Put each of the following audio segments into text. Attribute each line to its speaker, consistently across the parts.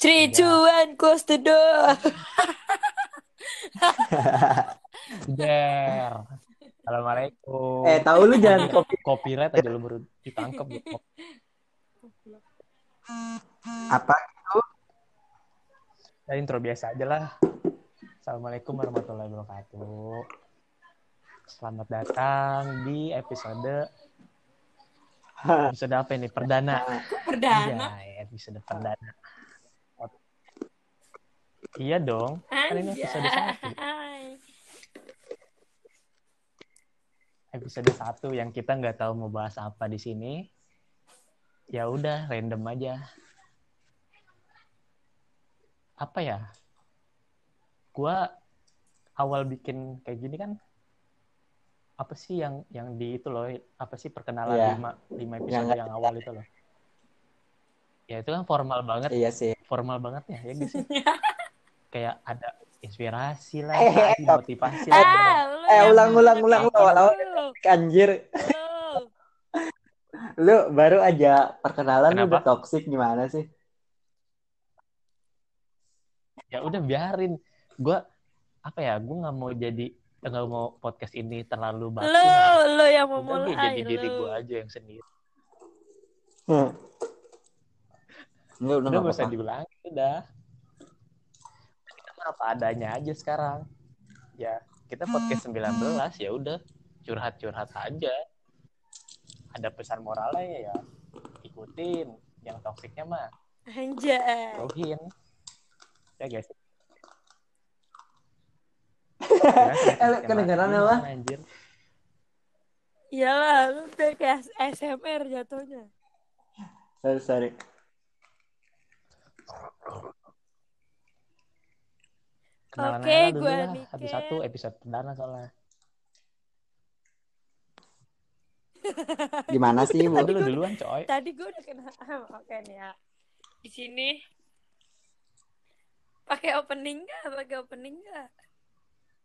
Speaker 1: Three, two, one, close the door.
Speaker 2: Der. Assalamualaikum.
Speaker 3: Eh, tahu lu jangan kopi.
Speaker 2: Copyright aja lu baru ditangkap.
Speaker 3: Apa?
Speaker 2: Ya intro biasa aja lah. Assalamualaikum warahmatullahi wabarakatuh. Selamat datang di episode episode apa ini? Perdana.
Speaker 1: Perdana.
Speaker 2: Iya, episode perdana. Iya dong. Kan ini episode satu. Episode satu yang kita nggak tahu mau bahas apa di sini. Ya udah, random aja. Apa ya? Gua awal bikin kayak gini kan apa sih yang yang di itu loh apa sih perkenalan
Speaker 3: Iya.
Speaker 2: lima lima episode
Speaker 3: Yang-
Speaker 2: yang, awal itu loh ya itu kan formal banget
Speaker 3: Iya sih.
Speaker 2: formal banget ya ya nggak sih kayak ada inspirasi lah
Speaker 3: Eh,
Speaker 2: kasih motivasi lah
Speaker 1: Ah, lu
Speaker 3: Eh, ulang, ulang, ulang, ulang, ulang. Anjir,
Speaker 1: Lu.
Speaker 3: lu baru aja perkenalan lu
Speaker 2: Kenapa?
Speaker 3: udah toxic gimana sih?
Speaker 2: ya udah biarin gue apa ya gue nggak mau jadi nggak mau podcast ini terlalu baku
Speaker 1: Lu,
Speaker 2: lah.
Speaker 1: lu yang
Speaker 2: Udah gue
Speaker 1: memulai.
Speaker 2: jadi diri
Speaker 1: lu.
Speaker 2: gue aja yang sendiri
Speaker 3: Hmm. Enggak, udah
Speaker 2: udah gak usah diulang udah apa adanya aja sekarang ya kita podcast 19 ya udah curhat-curhat aja ada pesan moralnya ya ikutin yang toksiknya mah
Speaker 1: Anjay.
Speaker 2: jauhin ya guys
Speaker 3: Eh, kedengeran apa?
Speaker 2: anjir
Speaker 1: Iyalah, lu kayak SMR jatuhnya.
Speaker 3: Sorry, sorry.
Speaker 1: Oke,
Speaker 2: aja lah dulu
Speaker 1: gua
Speaker 2: lah.
Speaker 1: Niken.
Speaker 2: Satu-satu episode perdana soalnya.
Speaker 3: Gimana sih, Bu?
Speaker 2: Tadi lu duluan, coy.
Speaker 1: Tadi gue udah kena. Oke nih ya. Di sini pakai opening nggak? Pakai opening nggak?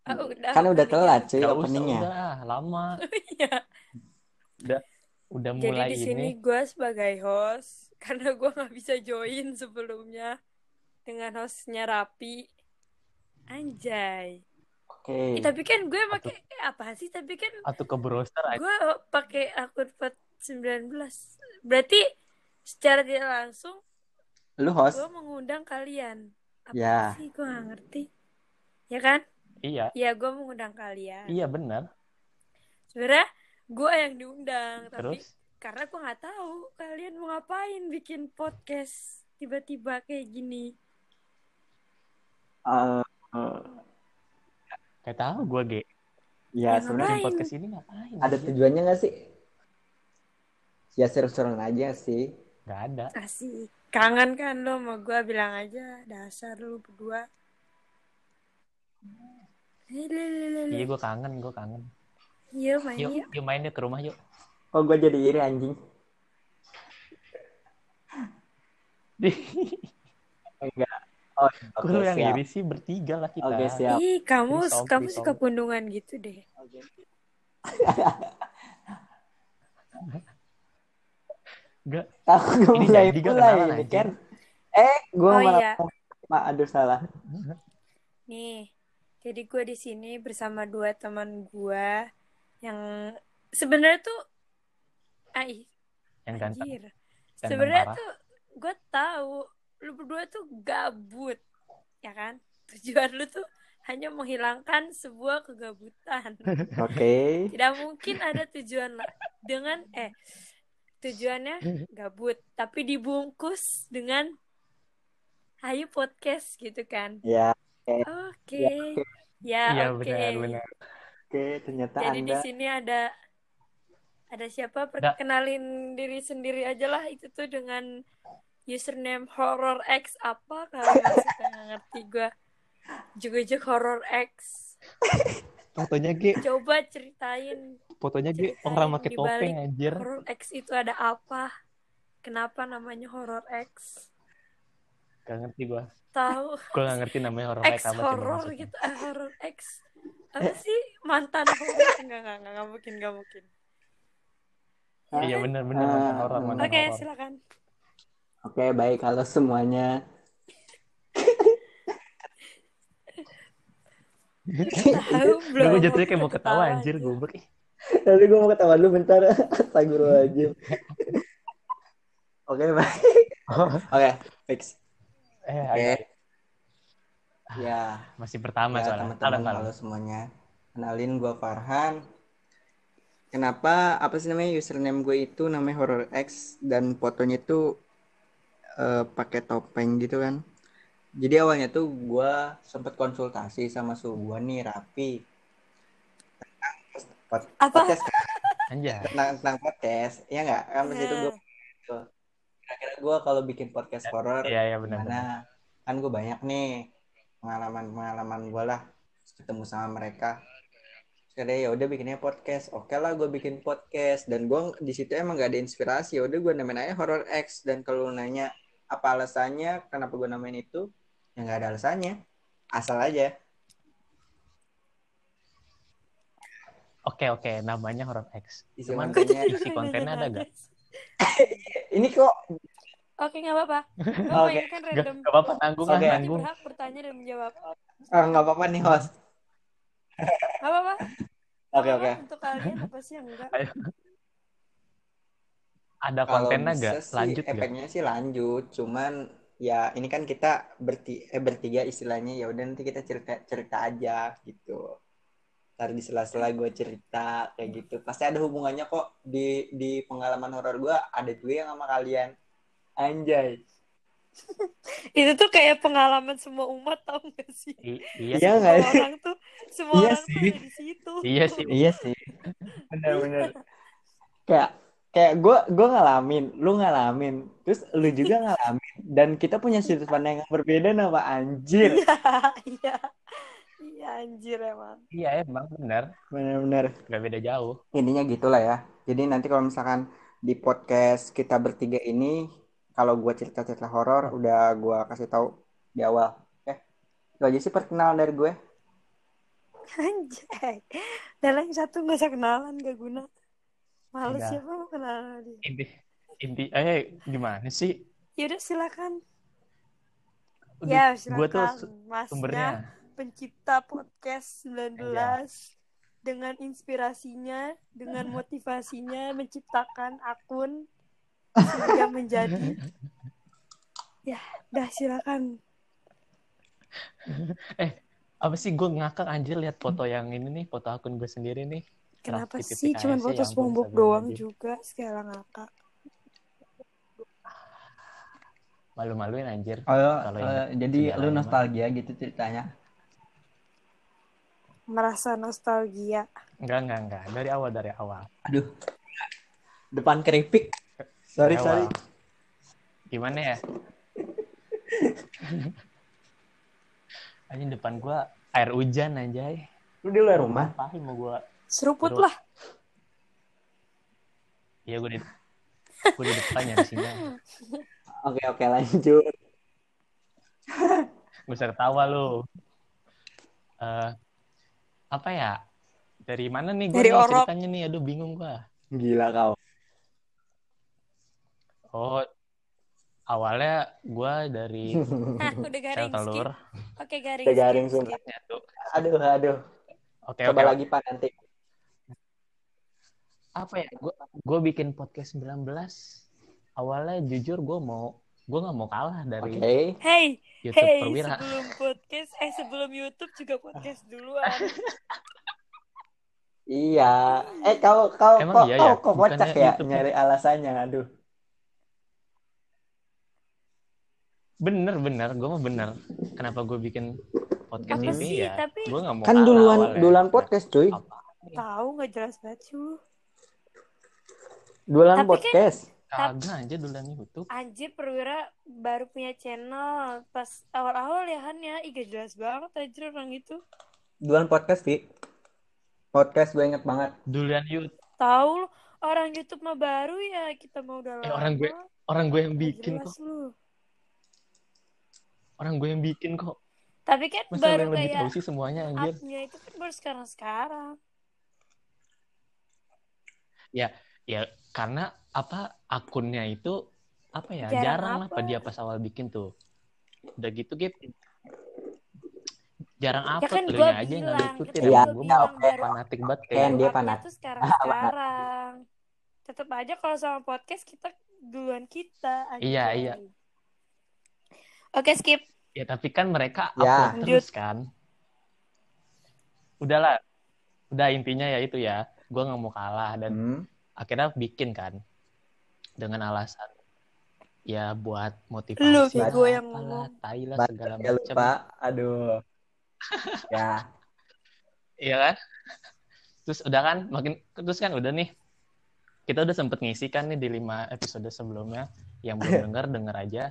Speaker 1: Ah, udah.
Speaker 3: Kan udah
Speaker 1: openingnya.
Speaker 3: telat cuy
Speaker 2: Gak usah,
Speaker 3: openingnya.
Speaker 2: udah. ah, Lama.
Speaker 1: Iya.
Speaker 2: Udah
Speaker 1: Jadi
Speaker 2: mulai
Speaker 1: di sini
Speaker 2: ini.
Speaker 1: gue sebagai host karena gue nggak bisa join sebelumnya dengan hostnya Rapi. Anjay.
Speaker 3: Oke.
Speaker 1: Eh, tapi kan gue pakai eh, apa sih? Tapi kan
Speaker 2: Atau ke browser aja.
Speaker 1: gue pakai akun 19 berarti secara tidak langsung
Speaker 3: Lu host?
Speaker 1: gue mengundang kalian apa
Speaker 3: Ya.
Speaker 1: sih gue gak ngerti ya kan
Speaker 2: Iya.
Speaker 1: ya gue mengundang kalian
Speaker 2: Iya, bener.
Speaker 1: sebenarnya gue yang diundang tapi
Speaker 2: Terus?
Speaker 1: karena gue nggak tahu kalian mau ngapain bikin podcast tiba-tiba kayak gini
Speaker 3: Eh, eh,
Speaker 2: Gak tahu gue, Ge.
Speaker 3: ya
Speaker 1: Ya,
Speaker 3: sebenarnya
Speaker 2: podcast ini ngapain?
Speaker 3: ada tujuannya nggak sih? Ya seru-seruan aja sih.
Speaker 2: Gak ada.
Speaker 1: asik kangen kan lo sama gue bilang aja dasar lu berdua.
Speaker 2: Iya, gue kangen, gue kangen.
Speaker 1: Yuk main
Speaker 2: Yuk,
Speaker 1: yuk.
Speaker 2: yuk main yuk ke rumah yuk.
Speaker 3: Kok gue jadi iri anjing? Enggak. Oh, oke
Speaker 2: lu yang
Speaker 3: siap.
Speaker 2: iri sih bertiga lah kita.
Speaker 3: Oke siap.
Speaker 1: Ih, kamu
Speaker 2: Threesome,
Speaker 1: kamu suka pundungan gitu deh.
Speaker 2: Gak.
Speaker 3: Aku gue
Speaker 2: Ini
Speaker 3: mulai
Speaker 2: jadi gak
Speaker 3: mulai ini kan. Eh, gue
Speaker 1: Oh,
Speaker 3: malah
Speaker 1: iya.
Speaker 3: Ma, aduh salah.
Speaker 1: Nih, jadi gue di sini bersama dua teman gue yang sebenarnya tuh, ay,
Speaker 2: Yang ganteng.
Speaker 1: Sebenarnya tuh gue tahu lu berdua tuh gabut, ya kan? Tujuan lu tuh hanya menghilangkan sebuah kegabutan.
Speaker 3: Oke.
Speaker 1: Tidak mungkin ada tujuan la- dengan eh tujuannya gabut, tapi dibungkus dengan Ayo podcast gitu kan.
Speaker 3: Ya,
Speaker 1: Oke. Ya,
Speaker 2: Iya,
Speaker 1: oke.
Speaker 2: benar, benar.
Speaker 3: oke ternyata
Speaker 1: Jadi di
Speaker 3: Anda
Speaker 1: sini ada ada siapa? Perkenalin diri sendiri aja lah itu tuh dengan username horror X apa kalau nggak suka nggak ngerti gue. Juga horror X.
Speaker 2: Fotonya Ge,
Speaker 1: Coba ceritain
Speaker 2: fotonya Ge
Speaker 1: Ceritain
Speaker 2: orang pakai topeng anjir.
Speaker 1: horror X itu ada apa? Kenapa namanya horror X?
Speaker 2: Gak ngerti gua.
Speaker 1: Tahu
Speaker 2: Gue gak ngerti namanya horror
Speaker 1: X
Speaker 2: apa
Speaker 1: horror gitu, ah, horror X. Apa sih mantan horror? Enggak, enggak, enggak, enggak mungkin, enggak mungkin.
Speaker 2: Iya benar benar mantan horor
Speaker 3: ah.
Speaker 2: mantan
Speaker 1: Oke, silakan.
Speaker 3: Oke, baik. Halo semuanya.
Speaker 1: Tahu?
Speaker 2: Gue jatuhnya kayak mau ketawa anjir, gue,
Speaker 3: Tapi gue mau ketawa dulu bentar. Astagfirullahaladzim. Oke, baik. Oke, fix.
Speaker 2: Eh,
Speaker 3: Oke.
Speaker 2: Okay.
Speaker 3: Ah, ya.
Speaker 2: Masih pertama
Speaker 3: ya,
Speaker 2: soalnya.
Speaker 3: Teman
Speaker 2: -teman, halo
Speaker 3: semuanya. Kenalin gue Farhan. Kenapa apa sih namanya username gue itu namanya Horror X dan fotonya itu eh, pakai topeng gitu kan. Jadi awalnya tuh gue sempet konsultasi sama suhu gue nih Rapi tentang pod-
Speaker 1: Apa?
Speaker 3: podcast kan?
Speaker 2: Anjay.
Speaker 3: tentang, tentang podcast ya nggak kan pas itu gue
Speaker 1: Nah,
Speaker 3: kira-kira gue kalau bikin podcast horor
Speaker 2: Iya, iya benar.
Speaker 3: gimana kan gue banyak nih pengalaman pengalaman gue lah ketemu sama mereka Terus ya udah bikinnya podcast oke lah gue bikin podcast dan gue di situ emang gak ada inspirasi ya udah gue namain aja horror X dan kalau nanya apa alasannya kenapa gue namain itu ya nggak ada alasannya asal aja
Speaker 2: Oke, oke, namanya Horror X.
Speaker 3: isi
Speaker 2: Cuman
Speaker 3: kontennya
Speaker 2: isi kontennya ada gak?
Speaker 3: ini kok
Speaker 1: Oke, nggak apa-apa. Nggak
Speaker 3: Oke.
Speaker 1: kan
Speaker 2: Gak,
Speaker 1: random.
Speaker 2: gak apa-apa,
Speaker 3: Oke.
Speaker 1: Nanti
Speaker 2: nanggung.
Speaker 1: berhak bertanya dan menjawab.
Speaker 3: ah, nggak apa-apa nih host
Speaker 1: Nggak apa-apa.
Speaker 3: oke
Speaker 1: Nggak
Speaker 3: oke
Speaker 1: Untuk kalian apa sih yang enggak?
Speaker 2: Ada
Speaker 3: Kalau
Speaker 2: kontennya
Speaker 3: bisa
Speaker 2: gak?
Speaker 3: sih,
Speaker 2: Lanjut gak?
Speaker 3: efeknya sih lanjut cuman ya ini kan kita berti eh, bertiga istilahnya ya udah nanti kita cerita cerita aja gitu ntar di sela-sela gue cerita kayak gitu pasti ada hubungannya kok di di pengalaman horor gue ada juga yang sama kalian anjay
Speaker 1: Itu tuh kayak pengalaman semua umat tau gak sih?
Speaker 2: I- iya,
Speaker 3: Iya
Speaker 1: Semua
Speaker 3: sih?
Speaker 1: orang tuh, semua
Speaker 3: Iya
Speaker 1: orang tuh
Speaker 3: sih.
Speaker 1: ada di situ.
Speaker 2: iya sih.
Speaker 3: iya sih benar-benar kayak kayak gue gue ngalamin lu ngalamin terus lu juga ngalamin dan kita punya sudut pandang yang berbeda nama anjir
Speaker 1: Iya, iya. Iya anjir emang.
Speaker 2: Iya, emang benar.
Speaker 3: benar-benar
Speaker 2: Gak beda jauh.
Speaker 3: intinya gitulah ya. Jadi nanti kalau misalkan di podcast kita bertiga ini, kalau gue cerita-cerita horor, udah gue kasih tahu di awal. Oke, itu aja sih perkenalan dari gue.
Speaker 1: Anjay. Dan yang satu gak usah kenalan, gak guna. Males
Speaker 2: Enggak.
Speaker 1: siapa mau sama dia.
Speaker 2: Inti, inti, eh gimana sih?
Speaker 1: Yaudah silakan.
Speaker 2: Udah,
Speaker 1: Ya
Speaker 2: tuh
Speaker 1: silakan.
Speaker 2: su-
Speaker 1: Masnya
Speaker 2: sumbernya.
Speaker 1: pencipta podcast 19 dengan inspirasinya, dengan motivasinya menciptakan akun sehingga menjadi ya udah silakan
Speaker 2: Apa sih gue ngakak anjir lihat foto yang ini nih, foto akun gue sendiri nih.
Speaker 1: Kenapa sih cuman foto
Speaker 2: ya
Speaker 1: SpongeBob
Speaker 2: astagfirullahaladzim.
Speaker 1: doang juga sekarang ngakak
Speaker 2: Malu-maluin anjir.
Speaker 3: Oh,
Speaker 2: Kalau
Speaker 3: jadi
Speaker 2: lu nostalgia
Speaker 3: gitu ceritanya.
Speaker 1: merasa nostalgia
Speaker 2: Enggak, enggak, enggak. Dari awal, dari awal.
Speaker 3: Aduh, depan keripik. Sorry, sorry.
Speaker 2: Gimana ya? Anjing depan gua air hujan anjay.
Speaker 3: Lu di luar rumah?
Speaker 2: Ngapain mau gua?
Speaker 1: Seruput
Speaker 2: Aduh.
Speaker 1: lah
Speaker 2: Iya gua di gua di depannya di sini.
Speaker 3: Oke, oke, lanjut.
Speaker 2: Usah ketawa lu. Eh apa ya? Dari mana nih
Speaker 1: orok.
Speaker 2: ceritanya nih? Aduh bingung gua.
Speaker 3: Gila kau.
Speaker 2: Oh, awalnya gua dari
Speaker 1: Hah, udah garing
Speaker 2: telur.
Speaker 1: skip oke garing
Speaker 3: Udah garing, sumpah. Aduh, aduh.
Speaker 2: Oke,
Speaker 3: Coba
Speaker 2: oke.
Speaker 3: lagi Pak nanti.
Speaker 2: Apa ya? Gua gua bikin podcast 19. Awalnya jujur gua mau gua nggak mau kalah
Speaker 3: Oke.
Speaker 2: dari
Speaker 1: hey
Speaker 2: YouTube
Speaker 1: hey
Speaker 2: Perwira.
Speaker 1: sebelum podcast eh sebelum YouTube juga podcast duluan
Speaker 3: Iya. Eh kau kau
Speaker 2: Emang
Speaker 3: kok
Speaker 2: iya
Speaker 3: kau
Speaker 2: ya?
Speaker 3: kok kocak ya
Speaker 2: YouTube-nya.
Speaker 3: nyari alasannya. Aduh.
Speaker 2: Bener bener, gue mah bener. Kenapa gue bikin podcast
Speaker 1: Apa
Speaker 2: ini
Speaker 1: sih?
Speaker 2: ya?
Speaker 1: Tapi-
Speaker 2: Gue nggak mau
Speaker 3: Kan
Speaker 2: kalah
Speaker 3: duluan
Speaker 2: awalnya.
Speaker 3: duluan podcast, cuy.
Speaker 1: Tahu nggak jelas banget sih lu
Speaker 3: Duluan
Speaker 1: Tapi kan-
Speaker 3: podcast.
Speaker 2: Kagak aja duluan YouTube.
Speaker 1: Anjir Perwira baru punya channel pas awal-awal ya Han ya Ih gak jelas banget anjir orang itu
Speaker 3: Duluan podcast, Vi. Podcast gue inget banget.
Speaker 2: Duluan YouTube.
Speaker 1: Tahu lu orang YouTube mah baru ya kita mau udah
Speaker 2: Eh,
Speaker 1: lama
Speaker 2: orang gue- Orang gue yang bikin
Speaker 1: jelas
Speaker 2: kok.
Speaker 1: lu
Speaker 2: Orang gue yang bikin kok.
Speaker 1: Tapi kan
Speaker 2: Masa
Speaker 1: baru
Speaker 2: yang lebih
Speaker 1: kayak
Speaker 2: tahu sih semuanya anjir.
Speaker 1: itu kan baru sekarang-sekarang
Speaker 2: Ya karena apa akunnya itu apa ya
Speaker 1: Jarang
Speaker 2: jarang, lah
Speaker 1: apa?
Speaker 2: apa dia pas awal bikin tuh. Udah gitu Gip. jarang
Speaker 1: Ya
Speaker 2: upload
Speaker 1: kan gue
Speaker 2: aja yang nggak
Speaker 1: bilang,
Speaker 2: ngikutin
Speaker 1: kan
Speaker 3: Iya,
Speaker 1: gue bilang
Speaker 3: oke.
Speaker 1: baru
Speaker 2: fanatik banget kayak
Speaker 3: dia panas.
Speaker 1: tuh sekarang-sekarang. Tetep aja kalau sama podcast kita duluan kita.
Speaker 2: Iya,
Speaker 1: anjay.
Speaker 2: iya.
Speaker 1: Oke skip.
Speaker 2: ya tapi kan mereka
Speaker 3: Ya.
Speaker 2: upload terus kan udahlah udah intinya ya itu ya gue nggak mau kalah dan
Speaker 3: Hmm.
Speaker 2: Akhirnya bikin kan dengan alasan ya buat motivasi
Speaker 1: Lu,
Speaker 2: lah,
Speaker 1: gue yang
Speaker 2: apalah,
Speaker 1: ngomong.
Speaker 2: tai lah segala
Speaker 3: ya
Speaker 2: macam
Speaker 3: lupa. Aduh. ya.
Speaker 2: iya kan terus udah kan makin terus kan udah nih kita udah sempet ngisi kan nih di lima episode sebelumnya yang belum denger denger aja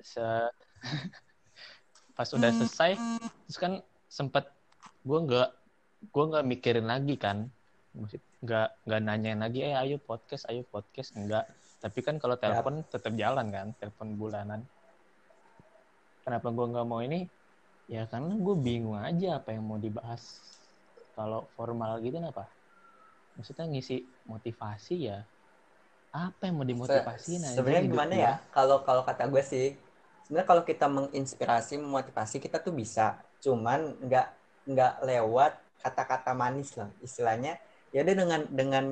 Speaker 2: Se... pas udah selesai terus kan sempet gue nggak gue nggak mikirin lagi kan Maksud- nggak nggak nanyain lagi eh ayo podcast ayo podcast. Enggak tapi kan kalau telepon tetap jalan kan telepon bulanan. Kenapa gue nggak mau ini? Ya karena gue bingung aja apa yang mau dibahas. Kalau formal gitu kenapa? Maksudnya ngisi motivasi ya apa yang mau dimotivasiin
Speaker 3: Se- Sebenarnya gimana ya? Kalau kalau kata gue sih, sebenarnya kalau kita menginspirasi, memotivasi kita tuh bisa, cuman nggak nggak lewat kata-kata manis lah. Istilahnya. Ya udah dengan dengan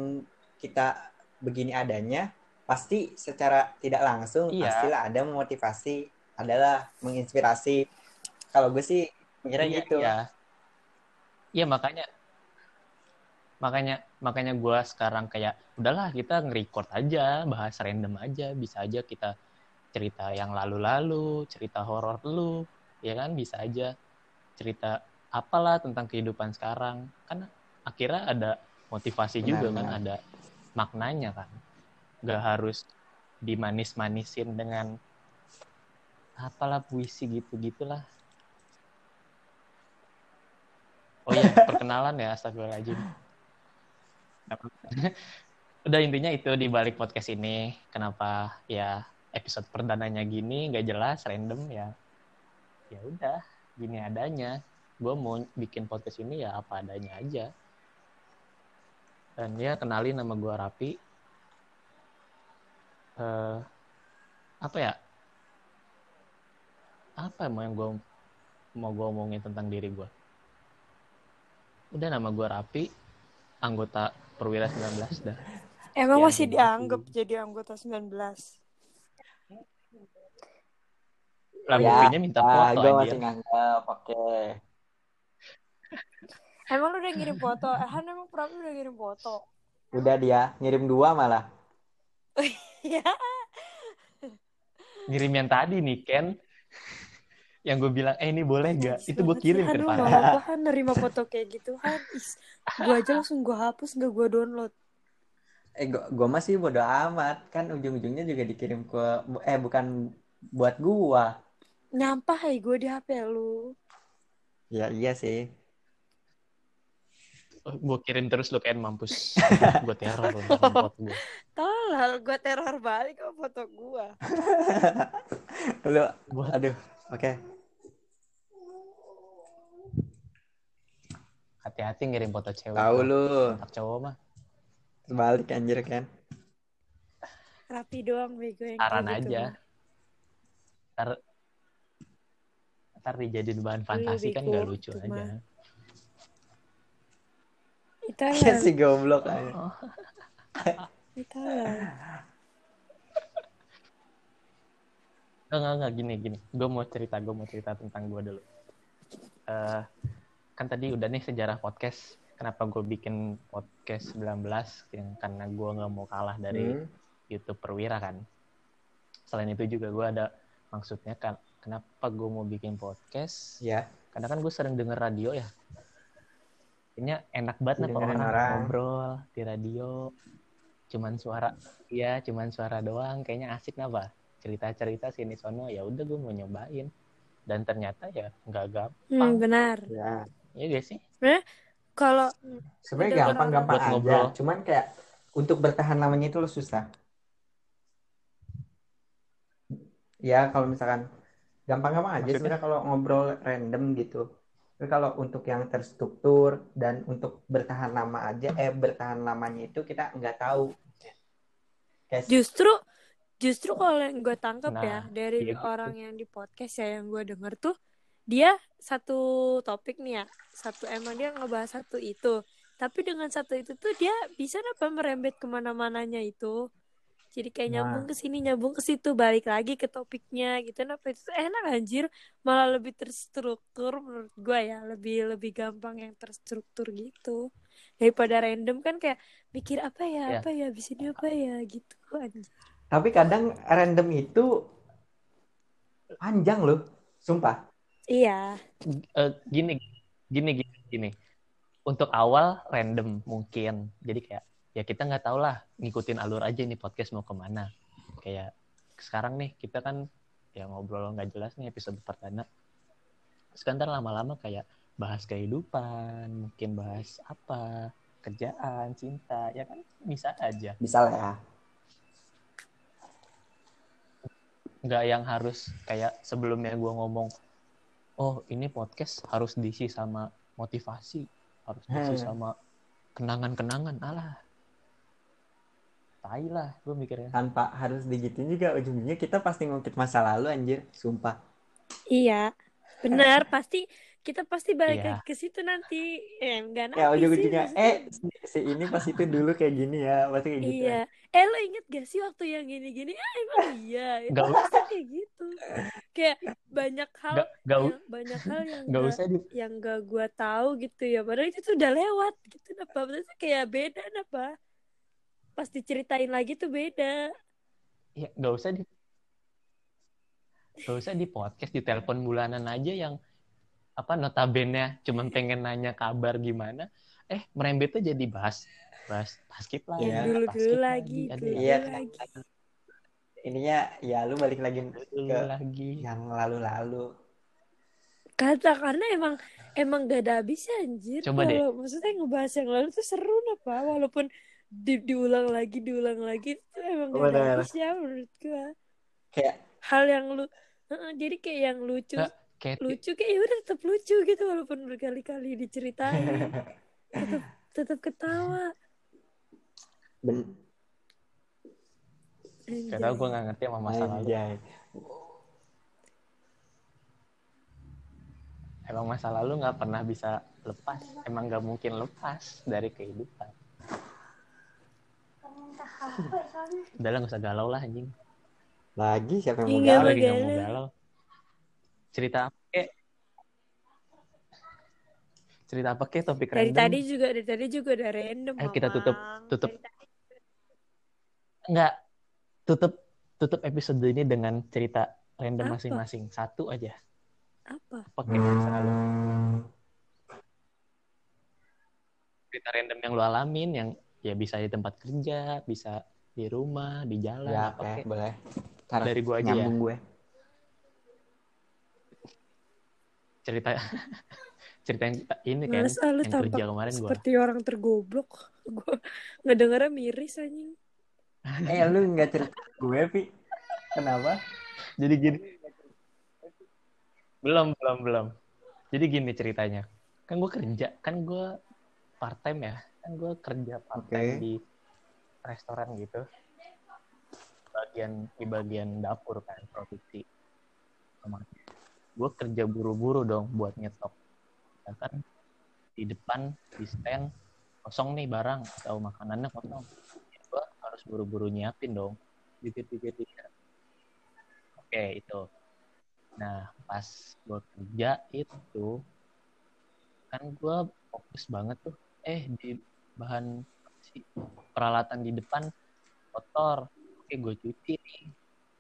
Speaker 3: kita begini adanya, pasti secara tidak langsung
Speaker 2: Iya.
Speaker 3: pastilah ada memotivasi, adalah menginspirasi. Kalau gue sih mikirnya
Speaker 2: Iya,
Speaker 3: gitu.
Speaker 2: Iya. Iya makanya makanya makanya gue sekarang kayak udahlah kita nge-record aja bahas random aja bisa aja kita cerita yang lalu-lalu cerita horor lu ya kan bisa aja cerita apalah tentang kehidupan sekarang kan akhirnya ada motivasi juga kan
Speaker 3: Benar-benar.
Speaker 2: ada maknanya kan nggak harus dimanis-manisin dengan apalah puisi gitu gitulah Oh iya, perkenalan ya, astagfirullahaladzim. Udah intinya itu di balik podcast ini. Kenapa ya episode perdananya gini, nggak jelas, random ya. Ya udah, gini adanya. Gue mau bikin podcast ini ya apa adanya aja. Dan ya kenalin nama gue Rapi. Eh, apa ya? Apa mau yang gue mau gue omongin tentang diri gue? Udah nama gue Rapi, anggota Perwira 19 dah.
Speaker 1: Emang
Speaker 2: Ya,
Speaker 1: masih dianggap jadi anggota 19.
Speaker 2: Lah
Speaker 3: Ya,
Speaker 2: minta
Speaker 3: Ah,
Speaker 2: foto
Speaker 3: gue
Speaker 2: aja.
Speaker 3: masih nganggap, oke.
Speaker 1: Emang lu udah ngirim foto? Eh, Han emang Prabu udah ngirim foto.
Speaker 3: Udah dia ngirim dua malah.
Speaker 1: Iya.
Speaker 2: Ngirim yang tadi nih, Ken. Yang gue bilang, eh ini boleh gak? Itu gue kirim ke depan.
Speaker 1: mau apa Han nerima foto kayak gitu Han? Is, gua aja langsung gua hapus nggak gua download.
Speaker 3: Eh, gua, gua masih bodo amat. Kan ujung-ujungnya juga dikirim ke eh bukan buat gua.
Speaker 1: Nyampah gue di HP lu.
Speaker 3: Ya iya sih.
Speaker 2: Gue kirim terus lu Ken, mampus. gue teror lu sama foto gue.
Speaker 1: Tolol, gua teror balik sama foto gua.
Speaker 3: Lu
Speaker 2: Gua-
Speaker 3: aduh. Oke.
Speaker 2: Hati-hati ngirim foto cewek.
Speaker 3: Tahu lu.
Speaker 2: Kontak cowok mah.
Speaker 3: Balik anjir kan.
Speaker 1: Rapi doang bego yang
Speaker 2: Saran
Speaker 1: gitu
Speaker 2: aja. Ntar, ntar dijadiin bahan fantasi kan
Speaker 1: bego,
Speaker 2: gak lucu aja.
Speaker 1: Mah. Itu
Speaker 3: Ya
Speaker 1: lah,
Speaker 3: si goblok aja.
Speaker 1: itu lah.
Speaker 2: Enggak, enggak, enggak, gini, gini. Gue mau cerita, gue mau cerita tentang gue dulu. Eh, kan tadi udah nih sejarah podcast. Kenapa gue bikin podcast 19? Yang karena gue nggak mau kalah dari
Speaker 3: Hmm.
Speaker 2: YouTube Perwira kan. Selain itu juga gue ada maksudnya kan kenapa gue mau bikin podcast?
Speaker 3: Ya.
Speaker 2: Karena kan gue sering denger radio ya. Kayaknya enak banget nih orang,
Speaker 3: orang.
Speaker 2: ngobrol di radio. Cuman suara, iya cuman suara doang. Kayaknya asik napa? Cerita-cerita sini sono ya udah gue mau nyobain. Dan ternyata ya nggak gampang.
Speaker 1: Hmm, benar.
Speaker 3: Ya.
Speaker 2: Iya gak sih?
Speaker 1: Kalau
Speaker 3: Sebenarnya gampang-gampang
Speaker 2: Buat
Speaker 3: aja.
Speaker 2: ngobrol.
Speaker 3: Cuman kayak untuk bertahan lamanya itu lo susah. Ya kalau misalkan gampang-gampang aja sebenarnya kalau ngobrol random gitu. Tapi kalau untuk yang terstruktur dan untuk bertahan lama aja, eh bertahan lamanya itu kita nggak tahu. Kayak
Speaker 1: justru justru kalau yang gue tangkap
Speaker 2: Nah,
Speaker 1: ya dari
Speaker 2: iya.
Speaker 1: orang yang di podcast ya yang gue denger tuh dia satu topik nih ya satu emang dia ngebahas satu itu. Tapi dengan satu itu tuh dia bisa apa merembet ke mana-mananya itu jadi kayak
Speaker 3: Nah.
Speaker 1: nyambung ke sini nyambung ke situ balik lagi ke topiknya gitu. Kenapa itu tuh enak anjir. Malah lebih terstruktur menurut gua ya. Lebih lebih gampang yang terstruktur gitu. Daripada random kan kayak mikir apa ya
Speaker 2: Ya.
Speaker 1: apa ya abis ini apa ya gitu anjir.
Speaker 3: Tapi kadang random itu panjang loh, sumpah.
Speaker 1: iya.
Speaker 2: Eh, gini gini gini gini. Untuk awal random mungkin. Jadi kayak ya kita nggak tahu lah ngikutin alur aja nih podcast mau ke mana kayak sekarang nih kita kan ya ngobrol nggak jelas nih episode perdana terus kan lama-lama kayak bahas kehidupan mungkin bahas apa kerjaan cinta ya kan bisa aja
Speaker 3: Bisa lah ya.
Speaker 2: nggak yang harus kayak sebelumnya gua ngomong oh ini podcast harus diisi sama motivasi harus diisi
Speaker 3: Hmm.
Speaker 2: sama kenangan-kenangan alah tai lah gue mikirnya
Speaker 3: Tanpa harus digituin juga ujung-ujungnya kita pasti ngungkit masa lalu anjir, sumpah.
Speaker 1: Iya, benar. pasti kita pasti balik
Speaker 2: Iya.
Speaker 1: ke situ nanti. Eh, enggak nanti
Speaker 3: Ya
Speaker 1: sih,
Speaker 3: ujung-ujungnya eh si, si ini pas itu dulu kayak gini ya, pasti kayak gitu.
Speaker 1: Iya. Eh, lo inget gak sih waktu yang gini-gini? Ah, emang iya. Itu pasti kayak gitu. Kayak banyak hal
Speaker 2: nggak u-
Speaker 1: yang banyak hal yang gak,
Speaker 2: usah di
Speaker 1: yang gak gua tahu gitu ya. Padahal itu tuh udah lewat gitu. Apa? Maksudnya kayak beda apa? Pas diceritain lagi tuh beda.
Speaker 2: ya nggak usah di nggak usah di podcast di telepon bulanan aja yang apa notabene cuman pengen nanya kabar gimana eh merembetnya jadi bahas bahas basket lah
Speaker 3: Iya.
Speaker 1: Yang dulu-dulu
Speaker 2: basket
Speaker 1: lagi,
Speaker 2: ada
Speaker 1: dulu
Speaker 3: Iya.
Speaker 1: lagi.
Speaker 3: Ininya ya lu balik lagi
Speaker 2: dulu
Speaker 3: ke
Speaker 2: lagi
Speaker 3: yang lalu-lalu.
Speaker 1: Kata karena emang emang gak ada habisnya anjir.
Speaker 2: Coba deh.
Speaker 1: Maksudnya ngebahas yang lalu tuh seru apa walaupun di, diulang lagi diulang lagi itu emang gak ada habisnya menurut gua.
Speaker 3: Kayak
Speaker 1: Hal yang lu Heeh, jadi kayak yang lucu
Speaker 2: Nggak, kayak
Speaker 1: lucu kayak ya udah tetap lucu gitu walaupun berkali-kali diceritain tetap tetap ketawa.
Speaker 3: ben
Speaker 2: Gak tau gue gak ngerti sama masa lalu.
Speaker 3: anjay.
Speaker 2: Emang masa lalu gak pernah bisa lepas. Emang gak mungkin lepas dari kehidupan. Udah lah gak usah galau lah anjing.
Speaker 3: Lagi siapa yang mau
Speaker 1: Iya,
Speaker 3: galau?
Speaker 2: lagi gak mau
Speaker 1: galau.
Speaker 2: Cerita apa kek? Cerita apa kek topik
Speaker 1: Dari
Speaker 2: random?
Speaker 1: tadi juga dari tadi juga udah random.
Speaker 2: Ayo kita tutup tutup
Speaker 1: Dari
Speaker 2: Enggak. Tutup tutup episode ini dengan cerita random
Speaker 1: Apa?
Speaker 2: masing-masing. Satu aja.
Speaker 1: Apa?
Speaker 2: Apa kek terserah lu.
Speaker 3: Hmm,
Speaker 2: Cerita random yang lu alamin yang ya bisa di tempat kerja, bisa di rumah, di jalan,
Speaker 3: ya,
Speaker 2: apa
Speaker 3: oke,
Speaker 2: kek.
Speaker 3: boleh. Ntar
Speaker 2: Dari gua aja ya.
Speaker 3: gue.
Speaker 2: Cerita cerita yang ini kan
Speaker 1: Masa lu
Speaker 2: yang
Speaker 1: tampak
Speaker 2: kerja kemarin gua.
Speaker 1: seperti orang tergoblok. Gue ngedengarnya miris anjing.
Speaker 3: Eh, lu nggak cerita gue, Pi. Kenapa?
Speaker 2: Jadi gini. Belum, belum, belum. Jadi gini ceritanya. Kan gue kerja, kan gue part time ya. Kan gue kerja part time di restoran gitu. Bagian di bagian dapur kan produksi. Gue kerja buru-buru dong buat nyetok. Ya kan di depan di stand kosong nih barang atau makanannya kosong. Ya, gue harus buru-buru nyiapin dong. Dikit-dikit. Oke itu. Nah pas gue kerja itu kan gue fokus banget tuh. Eh di bahan sih, peralatan di depan kotor. Oke gue cuci nih.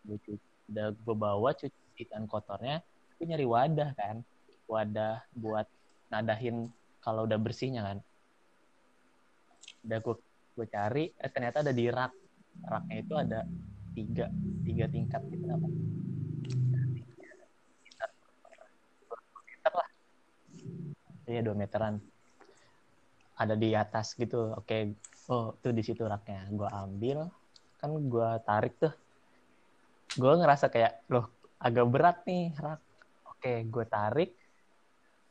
Speaker 2: Gue cuci. Udah gue bawa cucian kotornya. Gue nyari wadah kan. Wadah buat nadahin kalau udah bersihnya kan. Udah gue gue cari. Eh ternyata ada di rak. Raknya itu ada tiga tiga tingkat gitu apa lah iya dua meteran ada di atas gitu. Oke oh tuh di situ raknya. Gue ambil kan gue tarik tuh. Gue ngerasa kayak loh agak berat nih rak. Oke gue tarik.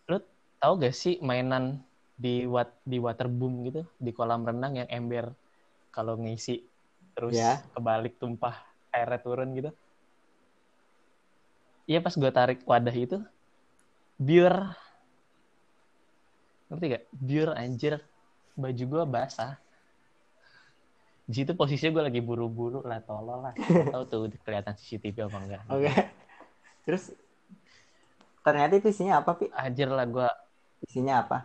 Speaker 2: Lu tahu gak sih mainan di wat di waterboom gitu? Di kolam renang yang ember. Kalau ngisi terus
Speaker 3: Ya.
Speaker 2: kebalik tumpah airnya turun gitu. Iya pas gue tarik wadah itu biar ngerti gak biar anjir. Baju gue basah. Di situ posisinya gue lagi buru-buru lah tolol lah. Tahu tuh kelihatan CCTV apa enggak.
Speaker 3: Oke. Terus ternyata itu isinya apa, Pi?
Speaker 2: anjir lah gue
Speaker 3: Isinya apa?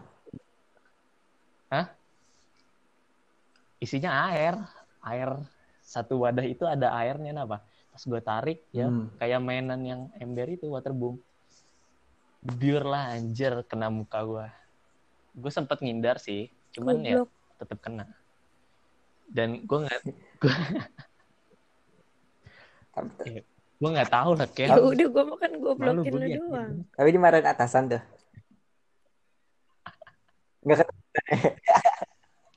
Speaker 2: isinya air. Air satu wadah itu ada airnya nah, apa pas gue tarik ya
Speaker 3: Hmm.
Speaker 2: kayak mainan yang ember itu waterboom biur lah anjir kena muka gue gue sempet ngindar sih cuman ya tetap kena. Dan gue nggak
Speaker 3: Tapi,
Speaker 2: gue nggak tahu lah
Speaker 1: Ya
Speaker 2: kayak
Speaker 1: udah gue makan gue blokin
Speaker 2: gue
Speaker 1: lu
Speaker 2: liat
Speaker 1: doang.
Speaker 2: gitu.
Speaker 3: tapi dimarahin atasan tuh. Nggak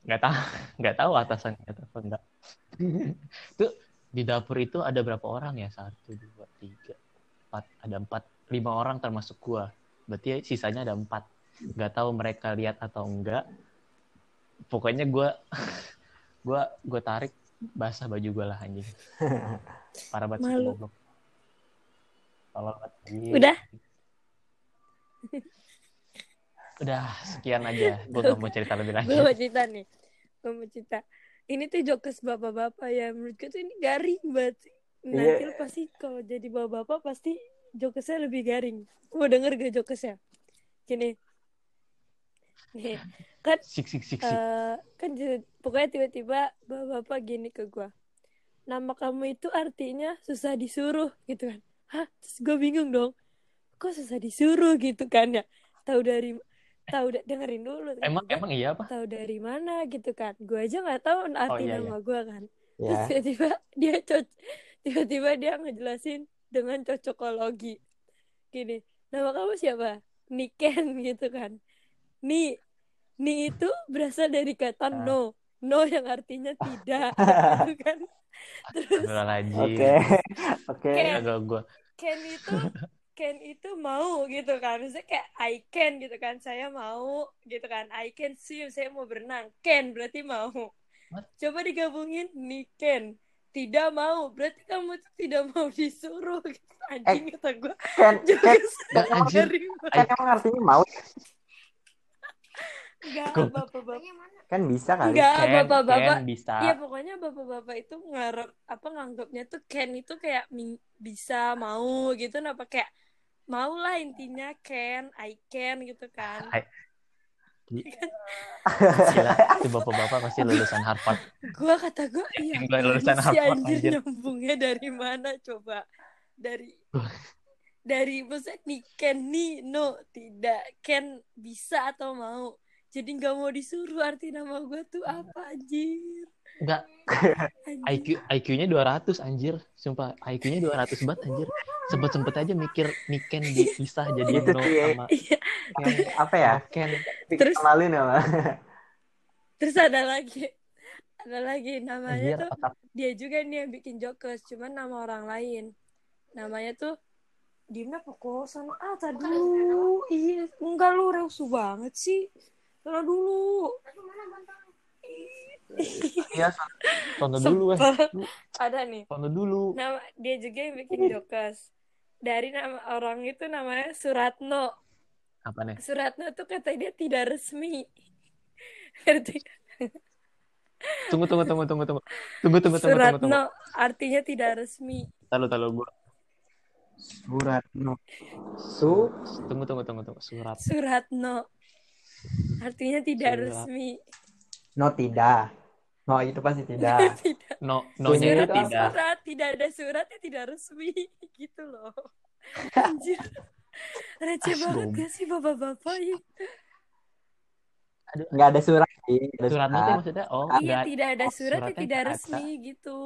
Speaker 2: nggak tahu nggak tahu atasannya apa enggak. Tuh di dapur itu ada berapa orang ya? Satu dua tiga empat ada empat. Lima orang termasuk gua. Berarti sisanya ada empat nggak tahu mereka lihat atau enggak pokoknya gua gua gua tarik basah baju gua lah anjing parah banget sih
Speaker 1: Malu.
Speaker 2: goblok.
Speaker 1: Udah?
Speaker 2: udah sekian aja gua nggak mau cerita lebih
Speaker 1: Gue
Speaker 2: lanjut
Speaker 1: mau cerita nih. Gue mau cerita. Ini tuh jokes bapak-bapak ya. Menurut gue tuh ini garing banget. Nanti
Speaker 3: Iya.
Speaker 1: lu pasti kalau jadi bapak-bapak pasti jokesnya lebih garing. Mau denger gak jokesnya? Gini. Nih, kan
Speaker 2: sik sik sik sik.
Speaker 1: eh, kan pokoknya tiba-tiba bapak-bapak gini ke gua. Nama kamu itu artinya susah disuruh gitu kan. Hah? Terus gue bingung dong. Kok susah disuruh gitu kan ya? Tahu dari tahu da- dengerin dulu. Kan.
Speaker 2: emang
Speaker 1: Gua
Speaker 2: emang iya apa?
Speaker 1: Tahu dari mana gitu kan. Gue aja nggak tahu arti
Speaker 2: iya,
Speaker 1: nama gue kan. Terus
Speaker 3: Ya.
Speaker 1: tiba-tiba dia coc tiba-tiba dia ngejelasin dengan cocokologi. Gini nama kamu siapa? Niken gitu kan Ni Ni itu berasal dari kata
Speaker 2: Ah.
Speaker 1: no. No yang artinya tidak gitu kan. Terus.
Speaker 3: Oke. Oke.
Speaker 2: Gua.
Speaker 1: Ken itu Ken itu mau gitu kan. Maksudnya kayak I can gitu kan. Saya mau gitu kan. I can swim saya mau berenang. Ken berarti mau.
Speaker 2: What?
Speaker 1: coba digabungin nih Ken. Tidak mau. Berarti kamu tuh tidak mau disuruh. Gitu anjing kata gue
Speaker 3: Kan, kan,
Speaker 1: juga
Speaker 3: kan emang artinya mau
Speaker 1: enggak bapak-bapak.
Speaker 3: Kan bisa kali.
Speaker 1: enggak
Speaker 2: Ken,
Speaker 1: bapak-bapak.
Speaker 2: Ken bisa.
Speaker 1: Iya pokoknya bapak-bapak itu ngarep apa nganggapnya tuh Ken itu kayak bisa mau gitu. Apa kayak mau lah intinya Ken I can gitu kan.
Speaker 2: I- Gila, itu bapak-bapak pasti lulusan Harvard.
Speaker 1: gua kata gua iya
Speaker 2: gua lulusan
Speaker 1: si
Speaker 2: Harvard,
Speaker 1: anjir
Speaker 2: anjir.
Speaker 1: nyambungnya dari mana coba? Dari dari maksudnya nih Ken nih no tidak. Ken bisa atau mau jadi nggak mau disuruh arti nama gua tuh apa anjir
Speaker 2: Enggak,
Speaker 1: Anjir.
Speaker 2: IQ IQ-nya 200 anjir. Sumpah, IQ-nya 200 banget anjir. Sempet-sempet aja mikir Niken dipisah jadi
Speaker 3: Itu
Speaker 2: no sama
Speaker 1: Iya.
Speaker 3: Apa ya?
Speaker 2: Ken.
Speaker 1: Terus-
Speaker 3: Kenalin nama.
Speaker 1: terus ada lagi ada lagi namanya
Speaker 2: Anjir,
Speaker 1: tuh
Speaker 2: otak
Speaker 1: dia juga nih yang bikin jokes cuman nama orang lain namanya tuh Dina Pekosan ah tadi iya enggak lu reusu banget sih Taruh dulu
Speaker 2: Iya, tonton dulu eh.
Speaker 1: Sumpah. ada nih
Speaker 2: Tonton dulu.
Speaker 1: nama dia juga yang bikin jokes dari nama orang itu namanya Suratno
Speaker 2: Apa nih?
Speaker 1: Suratno tuh kata dia tidak resmi ngerti
Speaker 2: Tunggu tunggu tunggu tunggu tunggu. Tunggu tunggu tunggu tunggu
Speaker 1: Suratno
Speaker 2: tunggu.
Speaker 1: artinya tidak resmi
Speaker 2: Tahu tahu gua.
Speaker 3: Suratno. Su
Speaker 2: Tunggu tunggu tunggu tunggu. Surat.
Speaker 1: Suratno artinya tidak
Speaker 2: Surat.
Speaker 1: resmi
Speaker 3: no tidak. No itu pasti tidak.
Speaker 1: tidak
Speaker 2: No, no-nya
Speaker 3: Surat
Speaker 2: itu
Speaker 1: surat
Speaker 2: tidak.
Speaker 1: surat tidak ada suratnya tidak resmi gitu loh anjir receh banget gak sih bapak-bapak ya
Speaker 3: Nggak ada surat sih. Ada surat.
Speaker 2: tuh maksudnya oh
Speaker 1: iya
Speaker 2: enggak
Speaker 1: tidak ada
Speaker 2: oh,
Speaker 1: suratnya
Speaker 2: suratnya
Speaker 1: tidak
Speaker 2: nggak ada.
Speaker 1: resmi gitu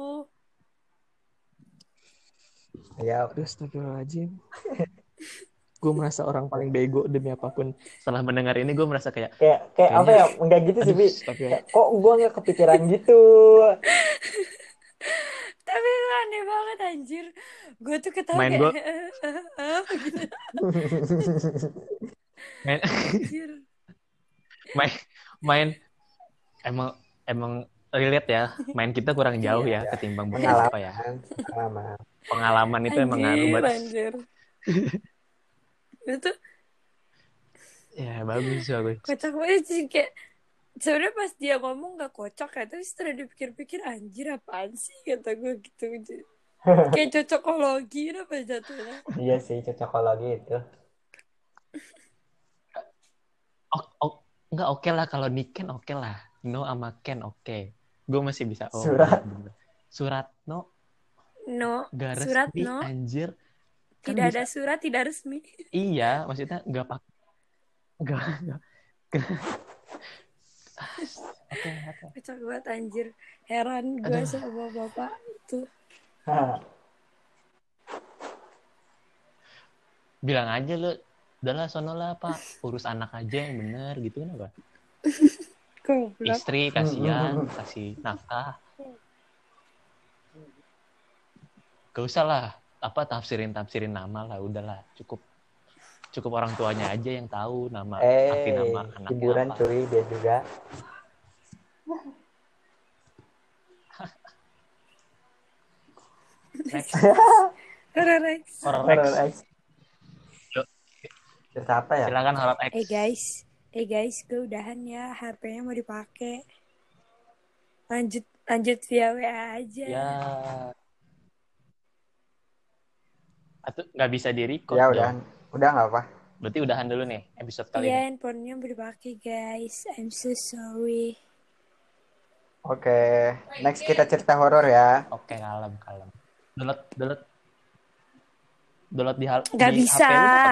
Speaker 3: Ya,
Speaker 2: Astagfirullahaladzim. Gue merasa orang paling bego demi apa pun. Setelah mendengar ini gue merasa kayak
Speaker 3: kayak kayak apa ya? Enggak gitu sih,
Speaker 2: aduh,
Speaker 3: Bi.
Speaker 2: astagfirullah.
Speaker 3: Kayak, kok gua nggak kepikiran gitu.
Speaker 1: tapi itu aneh banget anjir gue tuh ketawa
Speaker 2: Main
Speaker 1: kayak
Speaker 2: gua-
Speaker 1: "Ah," gitu
Speaker 2: main
Speaker 1: anjir
Speaker 2: main main emang emang relate ya. Main kita kurang jauh ya ketimbang beberapa ya.
Speaker 3: Pengalaman.
Speaker 2: Pengalaman itu emang ngaruh
Speaker 1: anjir
Speaker 2: banget.
Speaker 1: Itu
Speaker 2: Ya bagus bagus.
Speaker 1: kocak banget sih kayak sebenarnya pas dia ngomong gak kocak ya tapi setelah dipikir-pikir anjir apaan sih kata gue gitu kayak cocokologi apa jatuhnya
Speaker 3: iya sih cocokologi itu
Speaker 2: Oh, oh, enggak oke lah kalau Niken oke lah. No sama Ken oke. Gue masih bisa. Oh,
Speaker 3: Surat.
Speaker 2: bener. Surat no
Speaker 1: no
Speaker 2: gak
Speaker 1: surat
Speaker 2: resmi
Speaker 1: no
Speaker 2: anjir. Kan
Speaker 1: tidak
Speaker 2: bisa-
Speaker 1: ada surat tidak resmi
Speaker 2: Iya, maksudnya nggak pak, nggak. nggak- Oke, oke.
Speaker 1: kocak banget anjir heran gue sama bapak itu
Speaker 2: Bilang aja lu, udahlah sono lah pak, urus anak aja yang bener gitu kenapa?
Speaker 1: goblok
Speaker 2: Istri kasihan, kasih nafkah. Gak usah lah, apa tafsirin tafsirin nama lah, udahlah cukup cukup orang tuanya aja yang tahu nama arti
Speaker 3: eh
Speaker 2: nama anaknya
Speaker 3: hiburan
Speaker 2: apa.
Speaker 3: cuy dia juga
Speaker 2: Next,
Speaker 1: Horror X.
Speaker 2: horror
Speaker 3: Horror
Speaker 2: X.
Speaker 3: X cerita apa ya
Speaker 2: Silakan horror X.
Speaker 1: eh guys eh guys gue udahan ya HP-nya mau dipakai lanjut lanjut via WA aja
Speaker 2: Ya. Atau nggak bisa di record
Speaker 3: ya
Speaker 2: dong.
Speaker 3: udah udah nggak apa
Speaker 2: Berarti udahan dulu nih episode kali
Speaker 1: Iya,
Speaker 2: ini.
Speaker 1: handphonenya guys. I'm so sorry.
Speaker 3: oke next kita cerita horor ya
Speaker 2: Oke, kalem, kalem. Download, download. Download di hal
Speaker 1: Nggak
Speaker 2: di
Speaker 1: bisa.
Speaker 2: HP lu apa